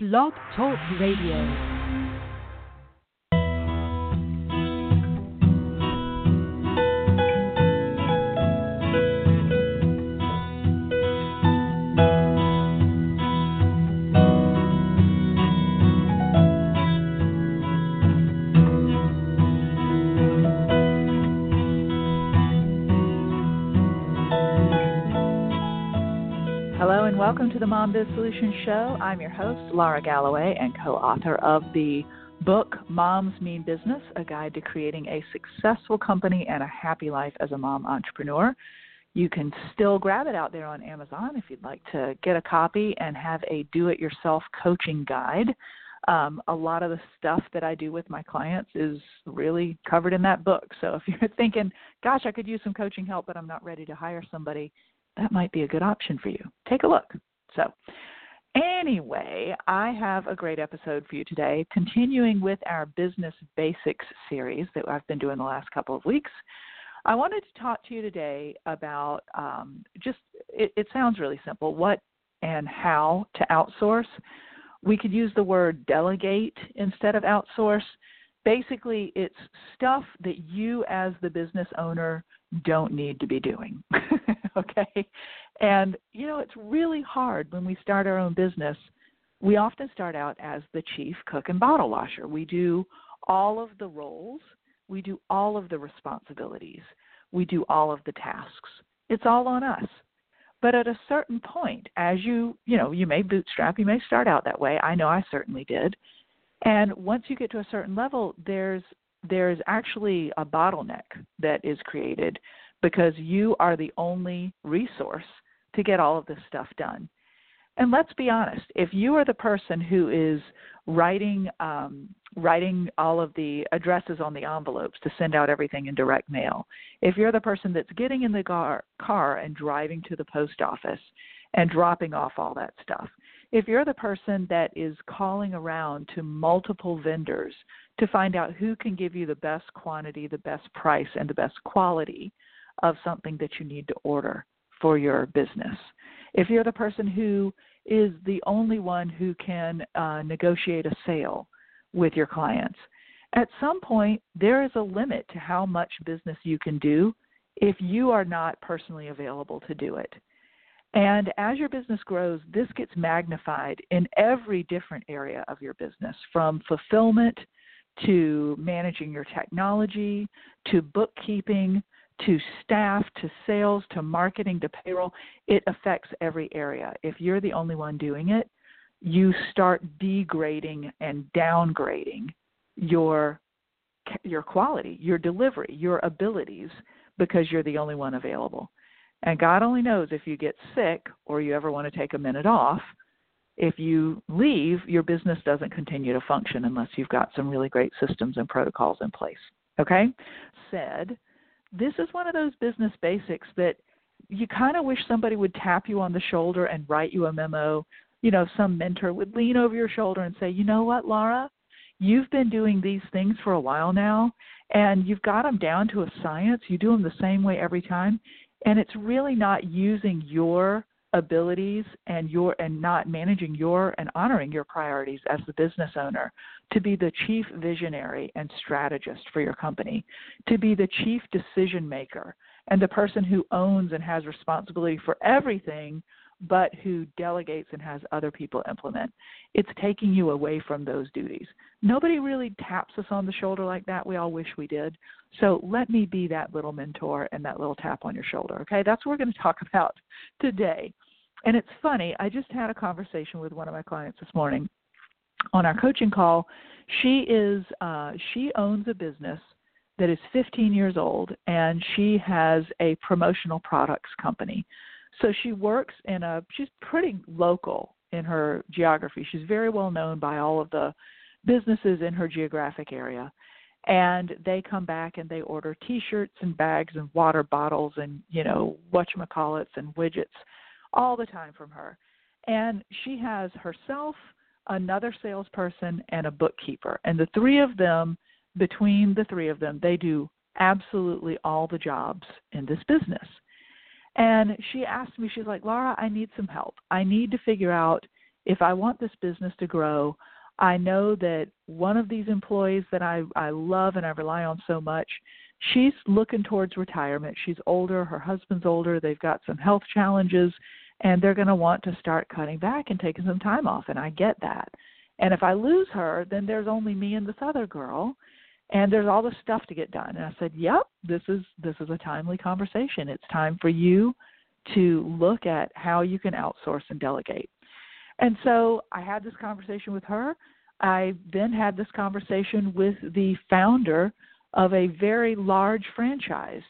Blog Talk Radio. Mom Biz Solutions Show. I'm your host, Lara Galloway, and co author of the book Moms Mean Business A Guide to Creating a Successful Company and a Happy Life as a Mom Entrepreneur. You can still grab it out there on Amazon if you'd like to get a copy and have a do it yourself coaching guide. Um, a lot of the stuff that I do with my clients is really covered in that book. So if you're thinking, gosh, I could use some coaching help, but I'm not ready to hire somebody, that might be a good option for you. Take a look. Anyway, I have a great episode for you today, continuing with our business basics series that I've been doing the last couple of weeks. I wanted to talk to you today about um, just, it, it sounds really simple, what and how to outsource. We could use the word delegate instead of outsource. Basically, it's stuff that you, as the business owner, don't need to be doing. okay? And, you know, it's really hard when we start our own business. We often start out as the chief cook and bottle washer. We do all of the roles, we do all of the responsibilities, we do all of the tasks. It's all on us. But at a certain point, as you, you know, you may bootstrap, you may start out that way. I know I certainly did. And once you get to a certain level, there's there's actually a bottleneck that is created because you are the only resource to get all of this stuff done. And let's be honest, if you are the person who is writing um, writing all of the addresses on the envelopes to send out everything in direct mail, if you're the person that's getting in the car, car and driving to the post office and dropping off all that stuff, if you're the person that is calling around to multiple vendors to find out who can give you the best quantity, the best price, and the best quality of something that you need to order for your business. If you're the person who is the only one who can uh, negotiate a sale with your clients, at some point there is a limit to how much business you can do if you are not personally available to do it. And as your business grows, this gets magnified in every different area of your business from fulfillment to managing your technology to bookkeeping to staff to sales to marketing to payroll. It affects every area. If you're the only one doing it, you start degrading and downgrading your your quality, your delivery, your abilities because you're the only one available. And God only knows if you get sick or you ever want to take a minute off, if you leave, your business doesn't continue to function unless you've got some really great systems and protocols in place. Okay? Said, this is one of those business basics that you kind of wish somebody would tap you on the shoulder and write you a memo. You know, some mentor would lean over your shoulder and say, you know what, Lara? You've been doing these things for a while now, and you've got them down to a science. You do them the same way every time and it's really not using your abilities and your and not managing your and honoring your priorities as the business owner to be the chief visionary and strategist for your company to be the chief decision maker and the person who owns and has responsibility for everything but who delegates and has other people implement. It's taking you away from those duties. Nobody really taps us on the shoulder like that. We all wish we did. So let me be that little mentor and that little tap on your shoulder. Okay, that's what we're going to talk about today. And it's funny, I just had a conversation with one of my clients this morning on our coaching call. She is uh, she owns a business that is 15 years old and she has a promotional products company. So she works in a she's pretty local in her geography. She's very well known by all of the businesses in her geographic area. And they come back and they order t-shirts and bags and water bottles and, you know, whatchamacallits and widgets all the time from her. And she has herself, another salesperson, and a bookkeeper. And the three of them, between the three of them, they do absolutely all the jobs in this business. And she asked me, she's like, Lara, I need some help. I need to figure out if I want this business to grow, I know that one of these employees that I, I love and I rely on so much, she's looking towards retirement. She's older, her husband's older, they've got some health challenges, and they're going to want to start cutting back and taking some time off, and I get that. And if I lose her, then there's only me and this other girl, and there's all this stuff to get done. And I said, "Yep, this is this is a timely conversation. It's time for you to look at how you can outsource and delegate." And so I had this conversation with her. I then had this conversation with the founder of a very large franchise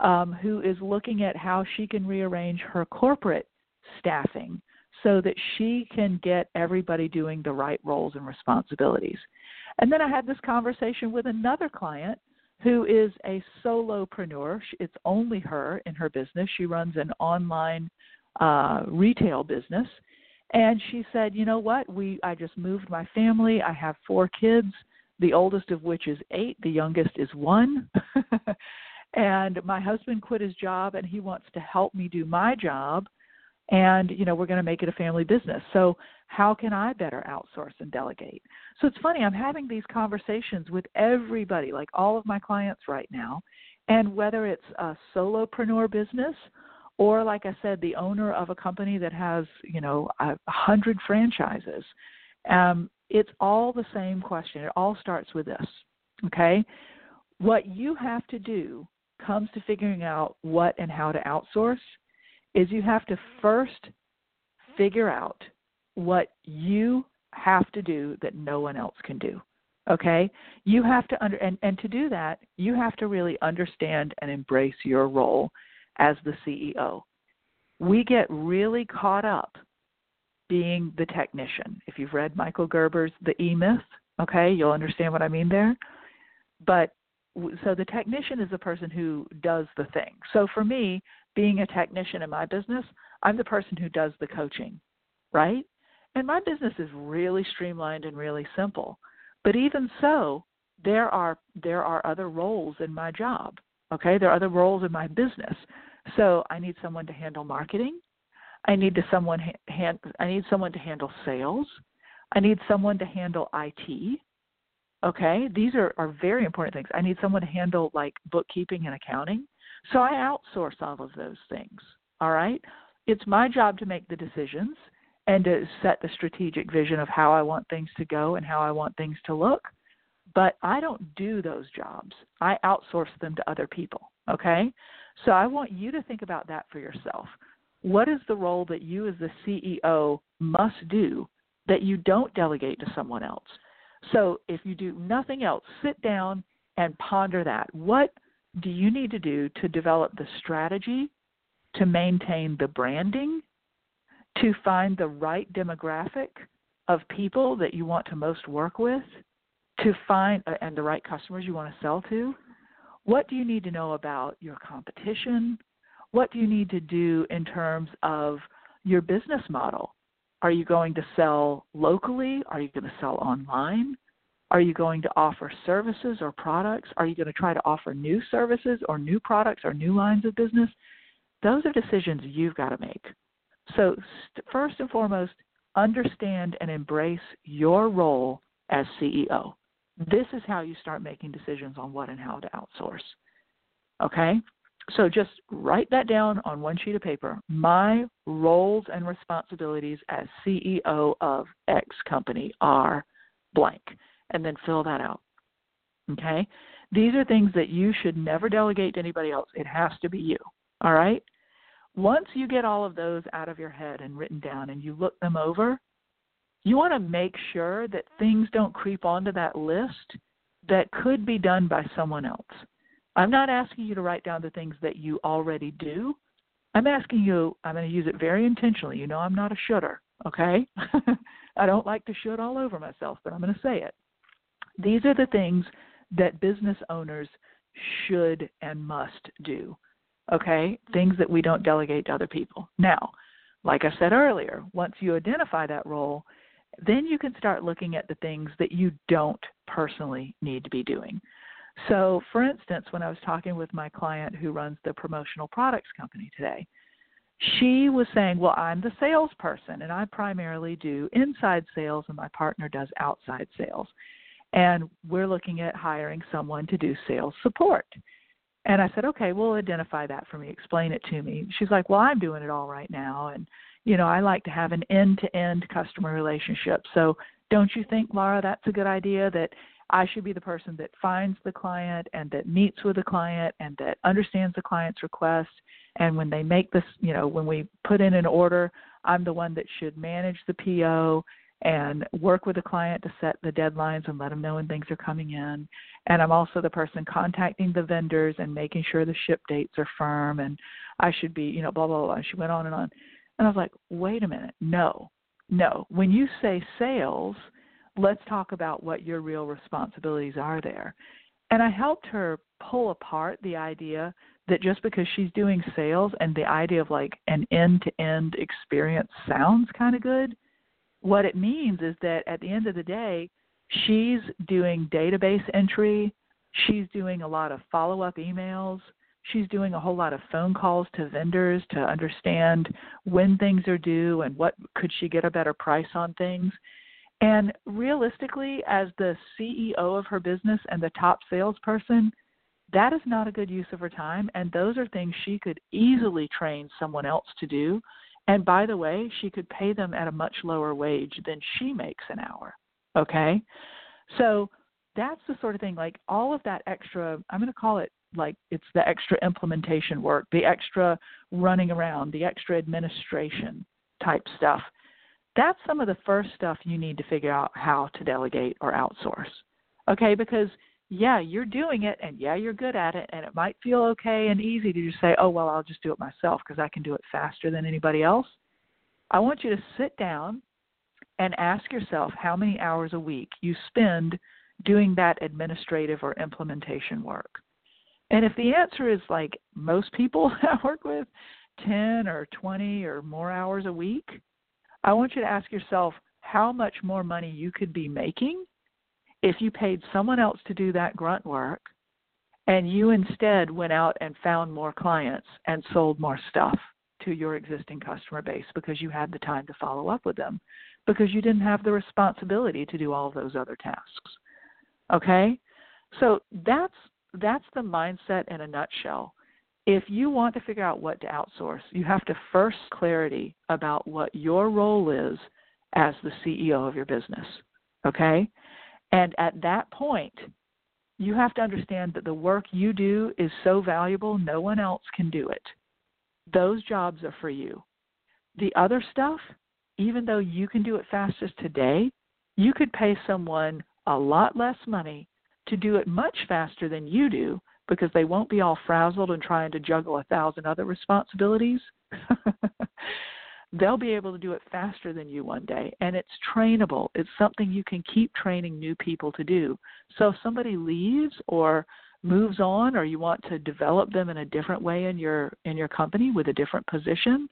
um, who is looking at how she can rearrange her corporate staffing so that she can get everybody doing the right roles and responsibilities. And then I had this conversation with another client who is a solopreneur. It's only her in her business. She runs an online uh, retail business. And she said, "You know what? We I just moved my family. I have four kids, the oldest of which is 8, the youngest is 1." and my husband quit his job and he wants to help me do my job and you know we're going to make it a family business. So how can i better outsource and delegate? So it's funny i'm having these conversations with everybody like all of my clients right now and whether it's a solopreneur business or like i said the owner of a company that has you know a hundred franchises um, it's all the same question. It all starts with this okay? What you have to do comes to figuring out what and how to outsource is you have to first figure out what you have to do that no one else can do okay? You have to under and, and to do that you have to really understand and embrace your role as the ceo we get really caught up being the technician. If you've read michael gerber's the e myth okay you'll understand what i mean there. But so the technician is the person who does the thing. So for me being a technician in my business, I'm the person who does the coaching, right? And my business is really streamlined and really simple. But even so, there are there are other roles in my job. Okay? There are other roles in my business. So I need someone to handle marketing. I need to someone hand, I need someone to handle sales. I need someone to handle IT. Okay? These are, are very mm-hmm. important things. I need someone to handle like bookkeeping and accounting. So I outsource all of those things. All right? It's my job to make the decisions and to set the strategic vision of how I want things to go and how I want things to look. But I don't do those jobs. I outsource them to other people. Okay? So I want you to think about that for yourself. What is the role that you as the CEO must do that you don't delegate to someone else? So if you do nothing else, sit down and ponder that. What do you need to do to develop the strategy to maintain the branding, to find the right demographic of people that you want to most work with, to find uh, and the right customers you want to sell to? What do you need to know about your competition? What do you need to do in terms of your business model? Are you going to sell locally? Are you going to sell online? Are you going to offer services or products? Are you going to try to offer new services or new products or new lines of business? Those are decisions you've got to make. So, first and foremost, understand and embrace your role as CEO. This is how you start making decisions on what and how to outsource. Okay? So just write that down on one sheet of paper. My roles and responsibilities as CEO of X company are blank and then fill that out. Okay? These are things that you should never delegate to anybody else. It has to be you. All right? Once you get all of those out of your head and written down and you look them over, you want to make sure that things don't creep onto that list that could be done by someone else. I'm not asking you to write down the things that you already do. I'm asking you, I'm going to use it very intentionally. You know, I'm not a shooter, okay? I don't like to shoot all over myself, but I'm going to say it. These are the things that business owners should and must do. Okay? Things that we don't delegate to other people. Now, like I said earlier, once you identify that role, then you can start looking at the things that you don't personally need to be doing. So, for instance, when I was talking with my client who runs the promotional products company today, she was saying, Well, I'm the salesperson and I primarily do inside sales and my partner does outside sales. And we're looking at hiring someone to do sales support. And I said, Okay, well, identify that for me. Explain it to me. She's like, Well, I'm doing it all right now. And, you know, I like to have an end to end customer relationship. So don't you think, Lara, that's a good idea that I should be the person that finds the client and that meets with the client and that understands the client's request. And when they make this, you know, when we put in an order, I'm the one that should manage the PO and work with the client to set the deadlines and let them know when things are coming in. And I'm also the person contacting the vendors and making sure the ship dates are firm. And I should be, you know, blah, blah, blah. She went on and on. And I was like, wait a minute. No, no. When you say sales, let's talk about what your real responsibilities are there. And I helped her pull apart the idea that just because she's doing sales and the idea of like an end to end experience sounds kind of good, what it means is that at the end of the day, she's doing database entry, she's doing a lot of follow up emails, she's doing a whole lot of phone calls to vendors to understand when things are due and what could she get a better price on things and realistically, as the CEO of her business and the top salesperson, that is not a good use of her time. And those are things she could easily train someone else to do. And by the way, she could pay them at a much lower wage than she makes an hour. Okay? So that's the sort of thing, like all of that extra, I'm going to call it like it's the extra implementation work, the extra running around, the extra administration type stuff that's some of the first stuff you need to figure out how to delegate or outsource. Okay, because yeah, you're doing it and yeah, you're good at it and it might feel okay and easy to just say, "Oh, well, I'll just do it myself because I can do it faster than anybody else." I want you to sit down and ask yourself how many hours a week you spend doing that administrative or implementation work. And if the answer is like most people I work with, 10 or 20 or more hours a week, I want you to ask yourself how much more money you could be making if you paid someone else to do that grunt work and you instead went out and found more clients and sold more stuff to your existing customer base because you had the time to follow up with them because you didn't have the responsibility to do all of those other tasks. Okay? So that's that's the mindset in a nutshell if you want to figure out what to outsource, you have to first clarity about what your role is as the CEO of your business. Okay? And at that point, you have to understand that the work you do is so valuable, no one else can do it. Those jobs are for you. The other stuff, even though you can do it fastest today, you could pay someone a lot less money to do it much faster than you do because they won't be all frazzled and trying to juggle a thousand other responsibilities. They'll be able to do it faster than you one day. And it's trainable. It's something you can keep training new people to do. So if somebody leaves or moves on or you want to develop them in a different way in your in your company with a different position,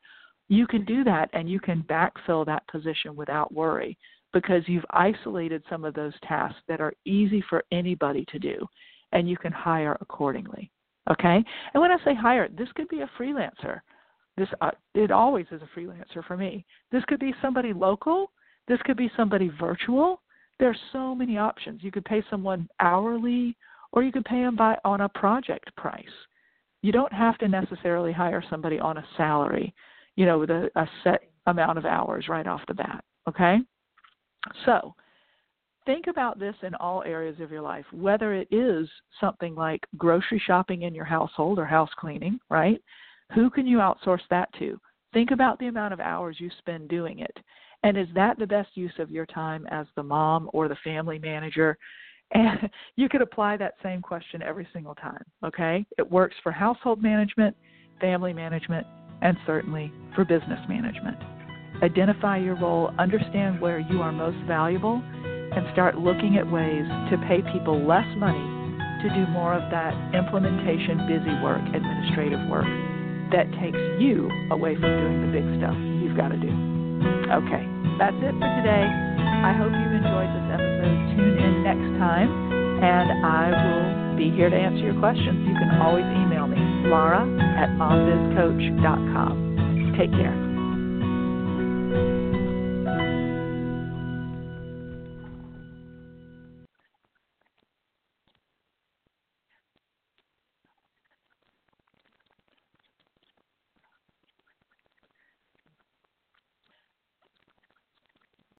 you can do that and you can backfill that position without worry because you've isolated some of those tasks that are easy for anybody to do and you can hire accordingly. Okay? And when I say hire, this could be a freelancer. This uh, it always is a freelancer for me. This could be somebody local. This could be somebody virtual. There's so many options. You could pay someone hourly, or you could pay them by on a project price. You don't have to necessarily hire somebody on a salary, you know, with a, a set amount of hours right off the bat. Okay? So think about this in all areas of your life, whether it is something like grocery shopping in your household or house cleaning, right? Who can you outsource that to? Think about the amount of hours you spend doing it. And is that the best use of your time as the mom or the family manager? And you could apply that same question every single time, okay? It works for household management, family management, and certainly for business management. Identify your role, understand where you are most valuable, and start looking at ways to pay people less money to do more of that implementation, busy work, administrative work that takes you away from doing the big stuff you've got to do. Okay, that's it for today. I hope you've enjoyed this episode. Tune in next time, and I will be here to answer your questions. You can always email me, Lara at mombizcoach.com. Take care.